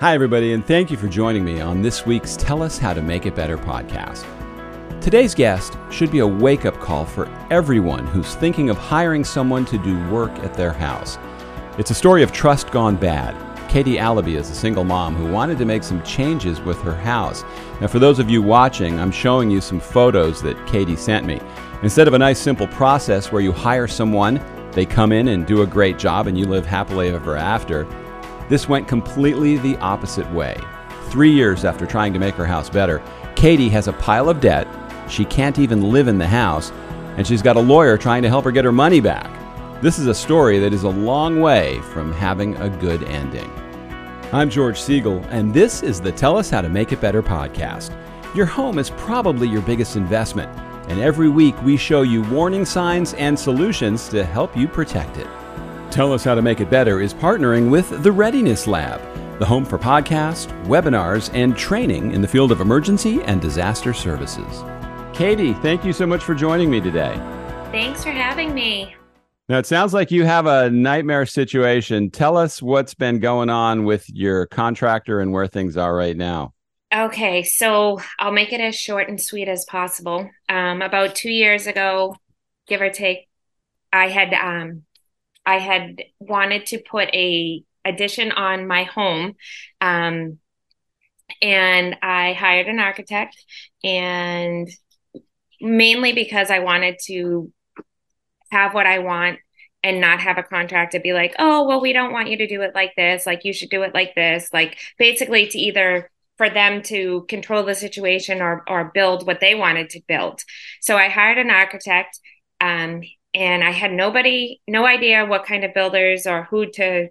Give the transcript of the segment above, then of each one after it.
Hi, everybody, and thank you for joining me on this week's Tell Us How to Make It Better podcast. Today's guest should be a wake up call for everyone who's thinking of hiring someone to do work at their house. It's a story of trust gone bad. Katie Allaby is a single mom who wanted to make some changes with her house. Now, for those of you watching, I'm showing you some photos that Katie sent me. Instead of a nice simple process where you hire someone, they come in and do a great job, and you live happily ever after, this went completely the opposite way. Three years after trying to make her house better, Katie has a pile of debt. She can't even live in the house, and she's got a lawyer trying to help her get her money back. This is a story that is a long way from having a good ending. I'm George Siegal, and this is the Tell Us How to Make It Better podcast. Your home is probably your biggest investment, and every week we show you warning signs and solutions to help you protect it. Tell Us How to Make It Better is partnering with the Readiness Lab, the home for podcasts, webinars, and training in the field of emergency and disaster services. Katie, thank you so much for joining me today. Thanks for having me. Now, it sounds like you have a nightmare situation. Tell us what's been going on with your contractor and where things are right now. Okay, so I'll make it as short and sweet as possible. Um, about two years ago, give or take, I had um, I had wanted to put a addition on my home, um, and I hired an architect, and mainly because I wanted to have what I want and not have a contract to be like, oh, well, we don't want you to do it like this. Like, you should do it like this. Like, basically, to either for them to control the situation or, or build what they wanted to build. So I hired an architect um, and I had nobody, no idea what kind of builders or who to,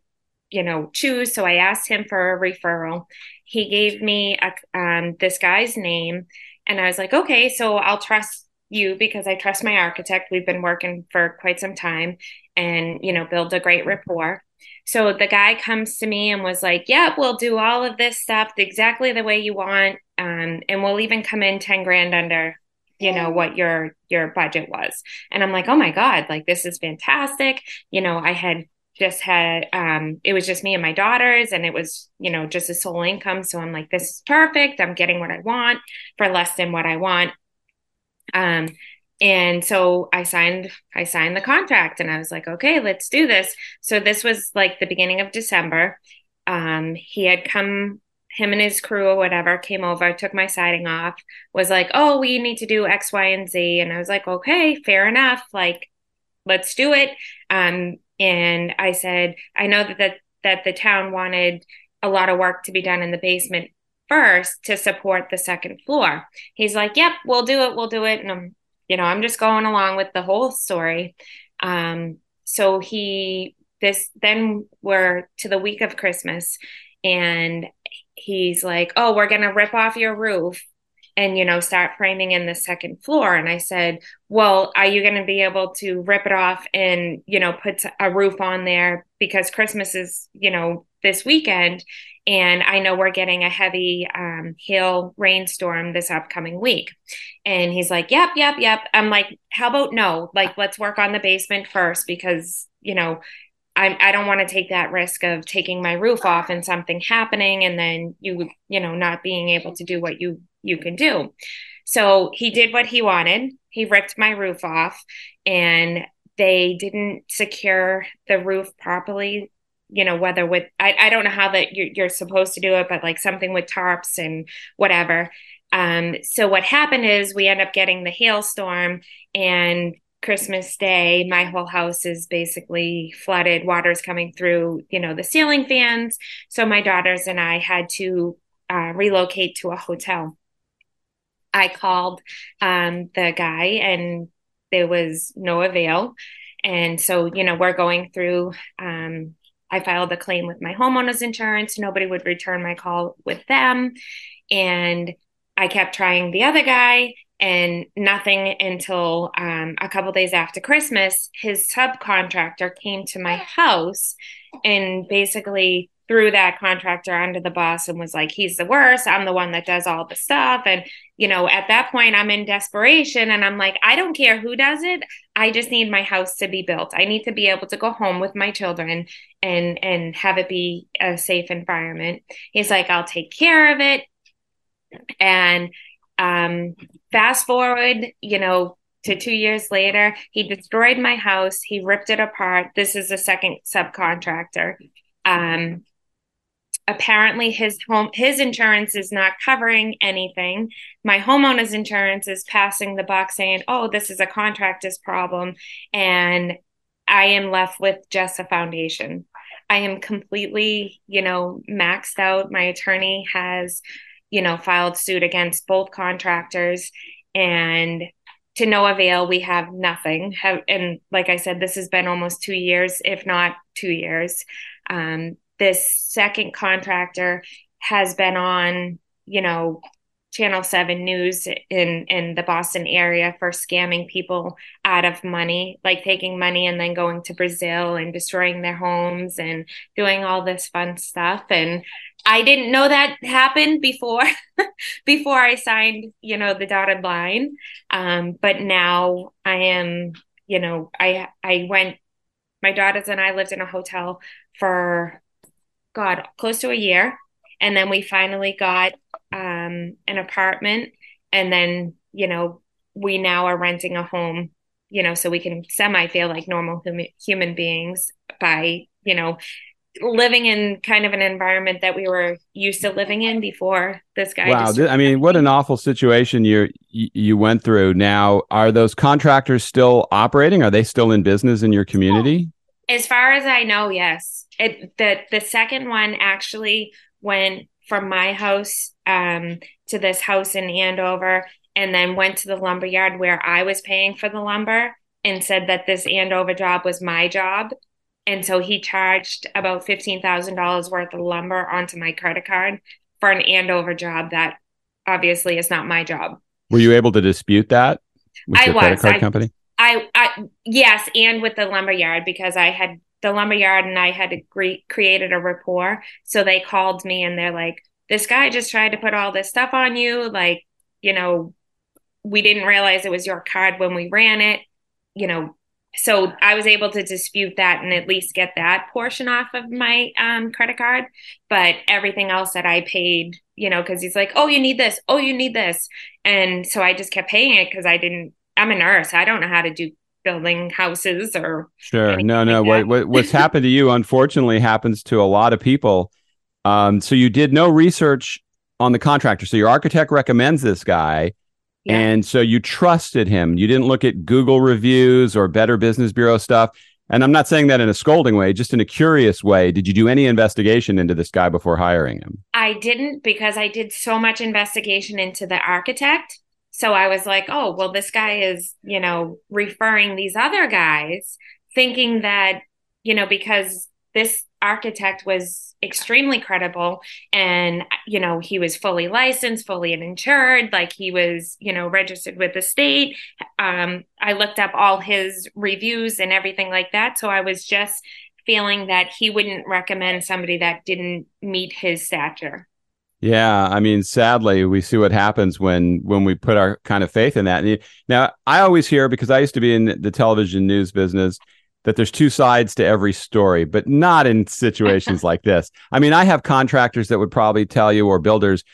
you know, choose. So I asked him for a referral. He gave me a, um, this guy's name and I was like, okay, so I'll trust you because I trust my architect. We've been working for quite some time and, you know, build a great rapport. So the guy comes to me and was like, "Yep, we'll do all of this stuff exactly the way you want, um, and we'll even come in ten grand under, you know, what your your budget was." And I'm like, "Oh my god, like this is fantastic!" You know, I had just had um, it was just me and my daughters, and it was you know just a sole income. So I'm like, "This is perfect. I'm getting what I want for less than what I want." Um, and so i signed i signed the contract and i was like okay let's do this so this was like the beginning of december um, he had come him and his crew or whatever came over took my siding off was like oh we need to do x y and z. And i was like okay fair enough like let's do it. Um, and i said i know that, that that the town wanted a lot of work to be done in the basement first to support the second floor. He's like yep we'll do it we'll do it. And i'm you know, I'm just going along with the whole story. Um, so he, this, then we're to the week of Christmas and he's like, Oh, we're going to rip off your roof and, you know, start framing in the second floor. And I said, Well, are you going to be able to rip it off and, you know, put a roof on there because Christmas is, you know, this weekend? And I know we're getting a heavy um, hail rainstorm this upcoming week. And he's like, Yep, yep, yep. I'm like, How about no? Like, let's work on the basement first because, you know, I, I don't want to take that risk of taking my roof off and something happening and then you you know not being able to do what you you can do. So he did what he wanted. He ripped my roof off and they didn't secure the roof properly you know whether with i, I don't know how that you're, you're supposed to do it but like something with tarps and whatever. Um, so what happened is we end up getting the hailstorm and christmas day my whole house is basically flooded water's coming through you know the ceiling fans so my daughters and i had to uh, relocate to a hotel i called um, the guy and there was no avail and so you know we're going through um, I filed a claim with my homeowner's insurance. Nobody would return my call with them. And I kept trying the other guy and nothing until um, a couple days after Christmas. His subcontractor came to my house and basically threw that contractor under the bus and was like, he's the worst. I'm the one that does all the stuff. And, you know, at that point, I'm in desperation and I'm like, I don't care who does it. I just need my house to be built. I need to be able to go home with my children and and have it be a safe environment. He's like, I'll take care of it. And um, fast forward, you know, to two years later, he destroyed my house. He ripped it apart. This is a second subcontractor. Um, apparently his home his insurance is not covering anything my homeowner's insurance is passing the buck saying oh this is a contractor's problem and i am left with just a foundation i am completely you know maxed out my attorney has you know filed suit against both contractors. And to no avail we have nothing. Have, and like i said this has been almost two years if not two years. Um, this second contractor has been on, you know, Channel 7 News in in the Boston area for scamming people out of money, like taking money and then going to Brazil and destroying their homes and doing all this fun stuff and I didn't know that happened before before I signed, you know, the dotted line. Um, but now I am, you know, I I went my daughters and I lived in a hotel for God, close to a year. And then we finally got um, an apartment. And then, you know, we now are renting a home, you know, so we can semi feel like normal hum- human beings by, you know, living in kind of an environment that we were used to living in before this guy. Wow, I mean, what an awful situation you you went through. Now, are those contractors still operating? Are they still in business in your community? As far as I know, yes. It the the second one actually went from my house um, to this house in Andover, and then went to the lumber yard where I was paying for the lumber, and said that this Andover job was my job, and so he charged about fifteen thousand dollars worth of lumber onto my credit card for an Andover job that obviously is not my job. Were you able to dispute that? I was. Credit card I, company? I, I yes, and with the lumber yard because I had the lumber yard and I had agree, created a rapport. So they called me and they're like, "This guy just tried to put all this stuff on you. Like, you know, we didn't realize it was your card when we ran it. You know, so I was able to dispute that and at least get that portion off of my um, credit card. But everything else that I paid, you know, because he's like, "Oh, you need this. Oh, you need this," and so I just kept paying it because I didn't I'm a nurse. I don't know how to do building houses or sure. No, no. Like what, what, what's happened to you, unfortunately, happens to a lot of people. Um, so you did no research on the contractor. So your architect recommends this guy. Yeah. And so you trusted him. You didn't look at Google reviews or Better Business Bureau stuff. And I'm not saying that in a scolding way, just in a curious way. Did you do any investigation into this guy before hiring him? I didn't because I did so much investigation into the architect so I was like, oh, well, this guy is, you know, referring these other guys, thinking that, you know, because this architect was extremely credible and, you know, he was fully licensed, fully insured, like he was, you know, registered with the state. Um, I looked up all his reviews and everything like that. So I was just feeling that he wouldn't recommend somebody that didn't meet his stature. Yeah, I mean, sadly, we see what happens when when we put our kind of faith in that. Now, I always hear because I used to be in the television news business that there's two sides to every story, but not in situations like this. I mean, I have contractors that would probably tell you or builders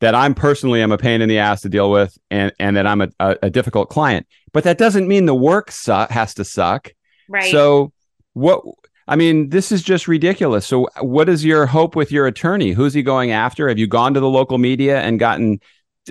that I'm personally am a pain in the ass to deal with and and that I'm a, a, a difficult client. But that doesn't mean the work su- has to suck. Right. So what I mean, this is just ridiculous. So, what is your hope with your attorney? Who's he going after? Have you gone to the local media and gotten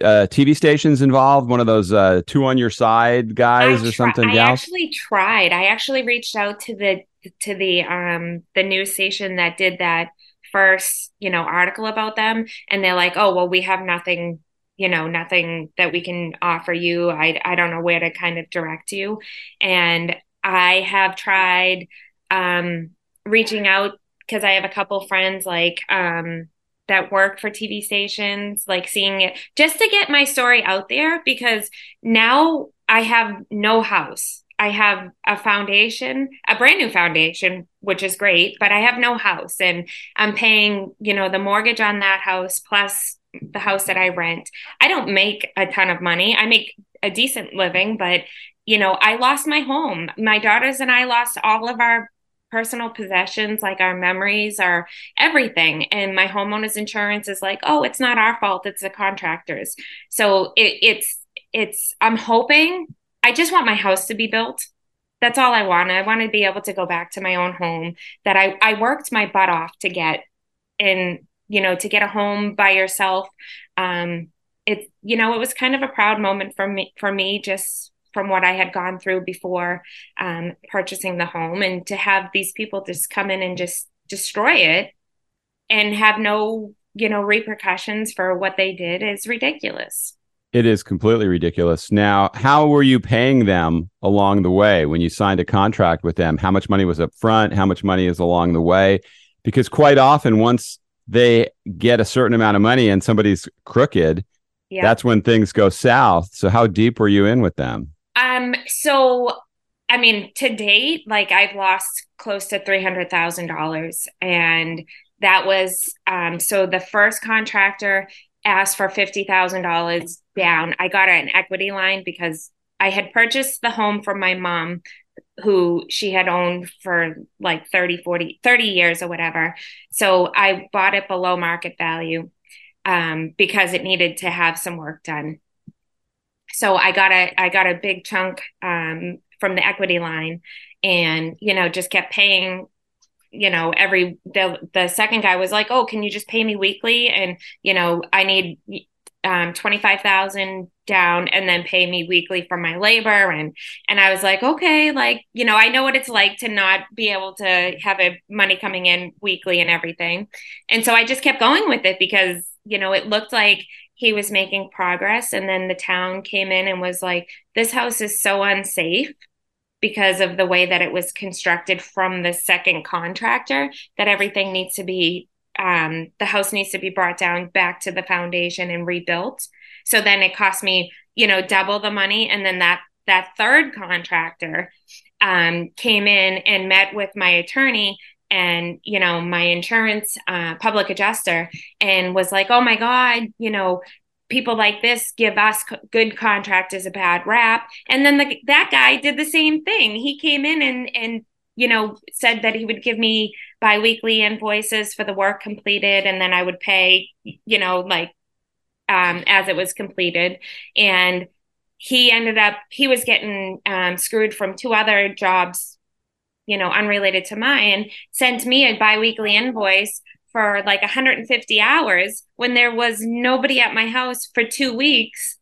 uh, TV stations involved? One of those uh, two on your side guys or something? I actually tried. I actually reached out to the to the um the news station that did that first, you know, article about them, and they're like, "Oh, well, we have nothing." You know, nothing that we can offer you. I, I don't know where to kind of direct you. And I have tried um, reaching out because I have a couple friends like um, that work for TV stations, like seeing it just to get my story out there because now I have no house. I have a foundation, a brand new foundation, which is great, but I have no house and I'm paying, you know, the mortgage on that house plus the house that I rent. I don't make a ton of money. I make a decent living, but you know, I lost my home. My daughters and I lost all of our personal possessions, like our memories, our everything. And my homeowner's insurance is like, oh, it's not our fault, it's the contractors. So it, it's it's I'm hoping I just want my house to be built. That's all I want. I want to be able to go back to my own home that I, I worked my butt off to get and you know to get a home by yourself um it you know it was kind of a proud moment for me for me just from what I had gone through before um, purchasing the home, and to have these people just come in and just destroy it and have no you know repercussions for what they did is ridiculous. It is completely ridiculous. Now, how were you paying them along the way when you signed a contract with them? How much money was up front? How much money is along the way? Because quite often, once they get a certain amount of money and somebody's crooked, yeah. that's when things go south. So, how deep were you in with them? Um, so I mean, to date, like I've lost close to three hundred thousand dollars, and that was um. So the first contractor asked for fifty thousand dollars down. I got an equity line because I had purchased the home from my mom who she had owned for like 30 40 30 years or whatever so i bought it below market value um, because it needed to have some work done so I got a I got a big chunk um, from the equity line, and you know just kept paying. You know, every the the second guy was like, "Oh, can you just pay me weekly?" And you know, I need um, twenty five thousand down, and then pay me weekly for my labor. And and I was like, okay, like you know, I know what it's like to not be able to have a money coming in weekly and everything. And so I just kept going with it because you know it looked like he was making progress. And then the town came in and was like this house is so unsafe because of the way that it was constructed from the second contractor that everything needs to be um, the house needs to be brought down back to the foundation and rebuilt. So then it cost me you know double the money. And then that that third contractor um, came in and met with my attorney and you know my insurance uh, public adjuster and was like oh my god you know people like this give us co- good contractors a bad rap. And then the, that guy did the same thing. He came in and and you know said that he would give me biweekly invoices for the work completed and then i would pay you know like um, as it was completed. And he ended up he was getting um, screwed from two other jobs you know, unrelated to mine, sent me a biweekly invoice for like 150 hours when there was nobody at my house for two weeks.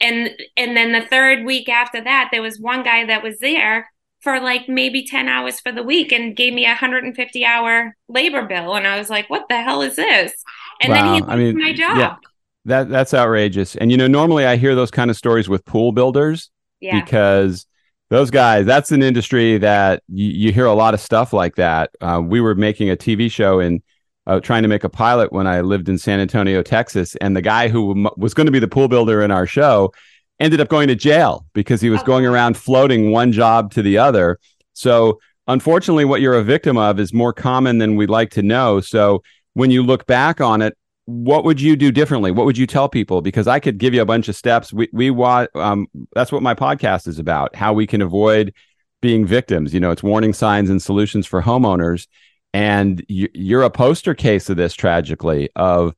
And and then the third week after that, there was one guy that was there for like maybe 10 hours for the week and gave me a 150 hour labor bill. And I was like, what the hell is this? And wow. then he I mean, my job. Yeah, that that's outrageous. And you know, normally I hear those kind of stories with pool builders yeah. because those guys that's an industry that you, you hear a lot of stuff like that. Uh, we were making a tv show and uh, trying to make a pilot when i lived in san antonio texas and the guy who m- was going to be the pool builder in our show ended up going to jail because he was oh. going around floating one job to the other. So unfortunately what you're a victim of is more common than we'd like to know. So when you look back on it what would you do differently? What would you tell people? Because I could give you a bunch of steps. We we want um, that's what my podcast is about. How we can avoid being victims. You know, it's warning signs and solutions for homeowners. And you, you're a poster case of this tragically of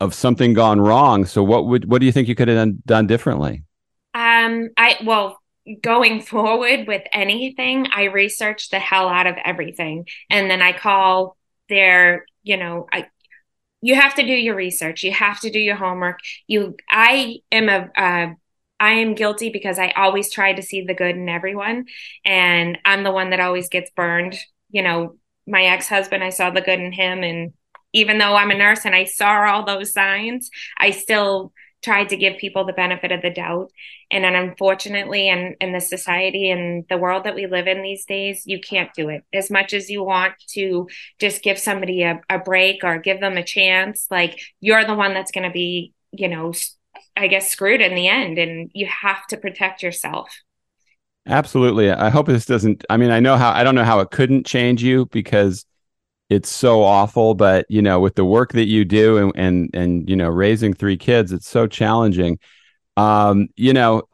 of something gone wrong. So what would what do you think you could have done, done differently? Um, I well, going forward with anything, I research the hell out of everything, and then I call their you know I you have to do your research you have to do your homework you i am a uh, I am guilty because I always try to see the good in everyone. And I'm the one that always gets burned. You know, my ex husband, I saw the good in him. And even though I'm a nurse and I saw all those signs, I still tried to give people the benefit of the doubt. And then unfortunately, in, in the society and the world that we live in these days, you can't do it. As much as you want to just give somebody a, a break or give them a chance, like you're the one that's going to be, you know, I guess screwed in the end. And you have to protect yourself. Absolutely. I hope this doesn't I mean, I know how I don't know how it couldn't change you because it's so awful, but you know, with the work that you do and and and you know, raising three kids, it's so challenging. Um, you know,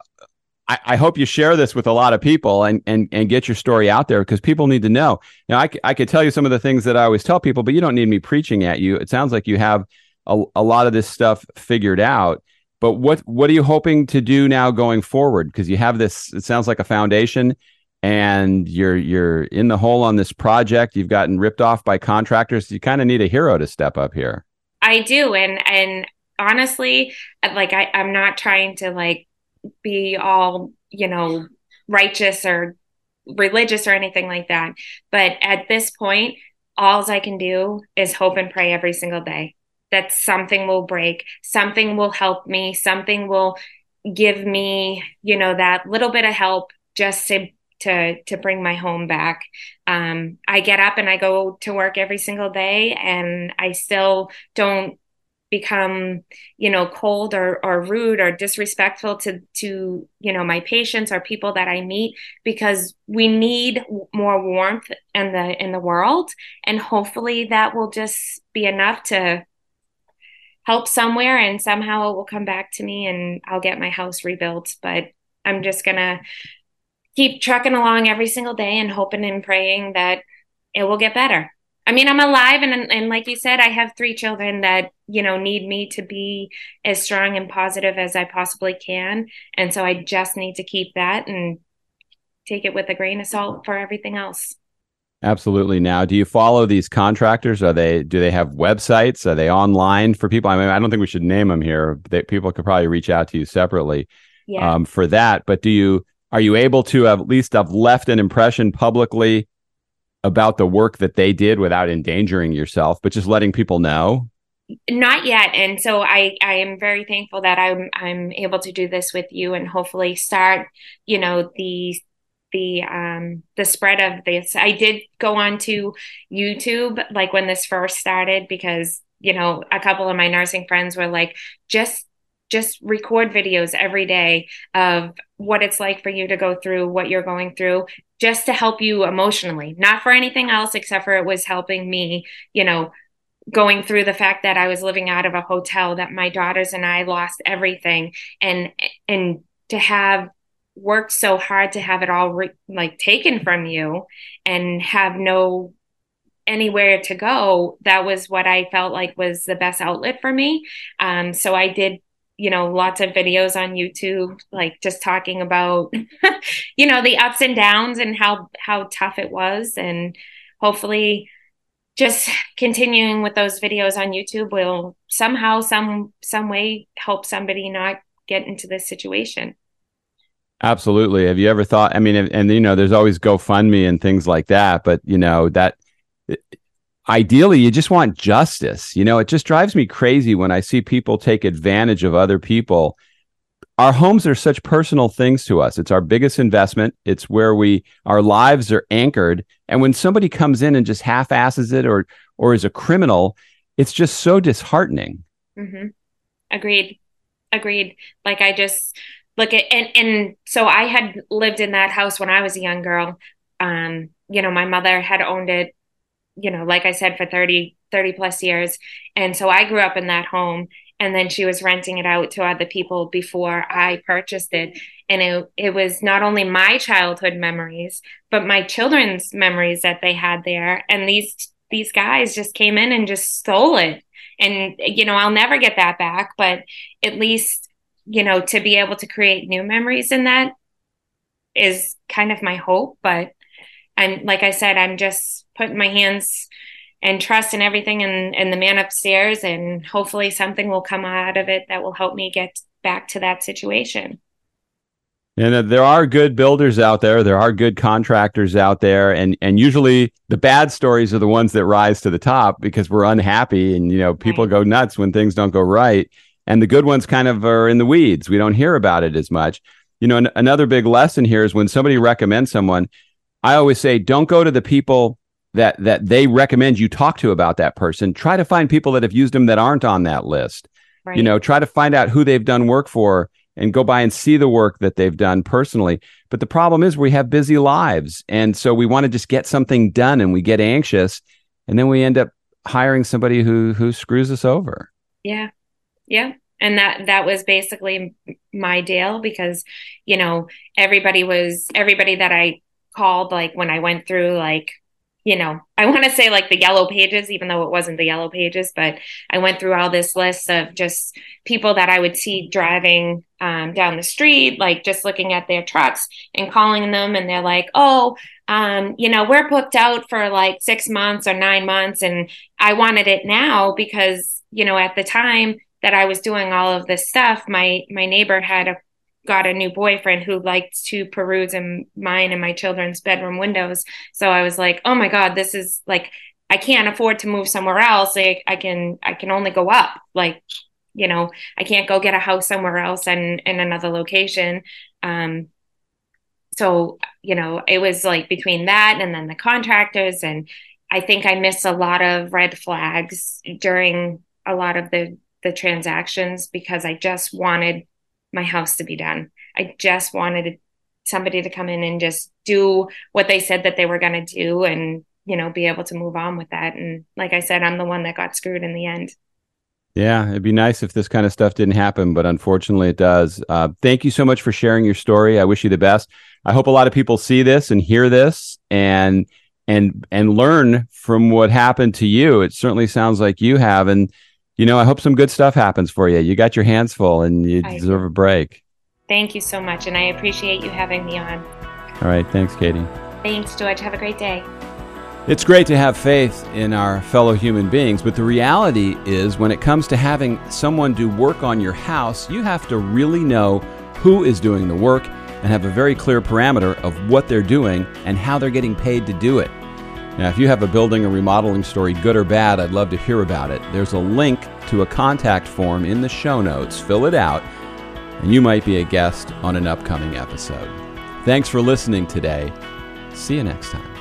I, I hope you share this with a lot of people and and and get your story out there because people need to know. Now, I, I could tell you some of the things that I always tell people, but you don't need me preaching at you. It sounds like you have a, a lot of this stuff figured out. But what what are you hoping to do now going forward? Because you have this. It sounds like a foundation, and you're you're in the hole on this project. You've gotten ripped off by contractors. You kind of need a hero to step up here. I do, and and honestly, like I, I'm not trying to like be all you know righteous or religious or anything like that. But at this point, all I can do is hope and pray every single day that something will break, something will help me, something will give me, you know, that little bit of help just to to to bring my home back. Um, I get up and I go to work every single day, and I still don't become you know cold or, or rude or disrespectful to to you know my patients or people that i meet because we need more warmth in the in the world and hopefully that will just be enough to help somewhere and somehow it will come back to me and I'll get my house rebuilt. But I'm just to keep trucking along every single day and hoping and praying that it will get better. I mean, I'm alive and and like you said, I have three children that, you know, need me to be as strong and positive as I possibly can. And so I just need to keep that and take it with a grain of salt for everything else. Absolutely. Now, do you follow these contractors? Are they do they have websites? Are they online for people? I mean, I don't think we should name them here. They, people could probably reach out to you separately yeah. um, for that. But do you are you able to at least have left an impression publicly about the work that they did without endangering yourself, but just letting people know? Not yet, and so I I am very thankful that I'm I'm able to do this with you and hopefully start you know the the um the spread of this i did go on to youtube like when this first started because you know a couple of my nursing friends were like just just record videos every day of what it's like for you to go through what you're going through just to help you emotionally not for anything else except for it was helping me you know going through the fact that I was living out of a hotel that my daughters and I lost everything. And and to have worked so hard to have it all re- like taken from you and have no anywhere to go that was what i felt like was the best outlet for me. Um, so i did you know lots of videos on youtube like just talking about you know the ups and downs and how how tough it was and hopefully just continuing with those videos on youtube will somehow some some way help somebody not get into this situation Absolutely. Have you ever thought? I mean, and, you know, there's always GoFundMe and things like that, but you know that ideally you just want justice. You know, it just drives me crazy when I see people take advantage of other people. Our homes are such personal things to us. It's our biggest investment. It's where we our lives are anchored. And when somebody comes in and just half asses it or or is a criminal, it's just so disheartening. Mm-hmm. Agreed. Agreed. Like I just look at and and so I had lived in that house when I was a young girl. Um, you know, my mother had owned it, you know, like I said, for 30, 30 plus years. And so I grew up in that home and then she was renting it out to other people before I purchased it. And it it was not only my childhood memories, but my children's memories that they had there. And these these guys just came in and just stole it. And you know, I'll never get that back, but at least you know, to be able to create new memories in that is kind of my hope. But I'm, like I said, I'm just putting my hands and trust in everything and, and the man upstairs. And hopefully something will come out of it that will help me get back to that situation. And uh, there are good builders out there. There are good contractors out there, and and usually the bad stories are the ones that rise to the top because we're unhappy, and you know people right. go nuts when things don't go right and the good ones kind of are in the weeds. We don't hear about it as much. You know, an- another big lesson here is when somebody recommends someone, I always say, don't go to the people that that they recommend you talk to about that person. Try to find people that have used them that aren't on that list. Right. You know, try to find out who they've done work for and go by and see the work that they've done personally. But the problem is we have busy lives. And so we want to just get something done and we get anxious and then we end up hiring somebody who who screws us over. Yeah. Yeah. And that that was basically my deal because, you know, everybody was everybody that I called like when I went through like you know, I want to say like the yellow pages, even though it wasn't the yellow pages, but I went through all this list of just people that I would see driving um, down the street, like just looking at their trucks and calling them. And they're like, oh, um, you know, we're booked out for like six months or nine months. And I wanted it now because, you know, at the time that I was doing all of this stuff, my, my neighbor had a got a new boyfriend who liked to peruse in mine and my children's bedroom windows. So I was like, oh my God, this is like, I can't afford to move somewhere else. Like, I can, I can only go up. Like, you know, I can't go get a house somewhere else and in another location. Um, so, you know, it was like between that and then the contractors. And I think I missed a lot of red flags during a lot of the, the transactions because I just wanted my house to be done. I just wanted somebody to come in and just do what they said that they were going to do and, you know, be able to move on with that. And like I said, I'm the one that got screwed in the end. Yeah, it'd be nice if this kind of stuff didn't happen, but unfortunately it does. Uh, thank you so much for sharing your story. I wish you the best. I hope a lot of people see this and hear this and and and learn from what happened to you. It certainly sounds like you have. And you know, I hope some good stuff happens for you. You got your hands full and you I deserve do. a break. Thank you so much. And I appreciate you having me on. All right. Thanks, Katie. Thanks, George. Have a great day. It's great to have faith in our fellow human beings, but the reality is when it comes to having someone do work on your house, you have to really know who is doing the work and have a very clear parameter of what they're doing and how they're getting paid to do it. Now, if you have a building or remodeling story, good or bad, I'd love to hear about it. There's a link to a contact form in the show notes. Fill it out, and you might be a guest on an upcoming episode. Thanks for listening today. See you next time.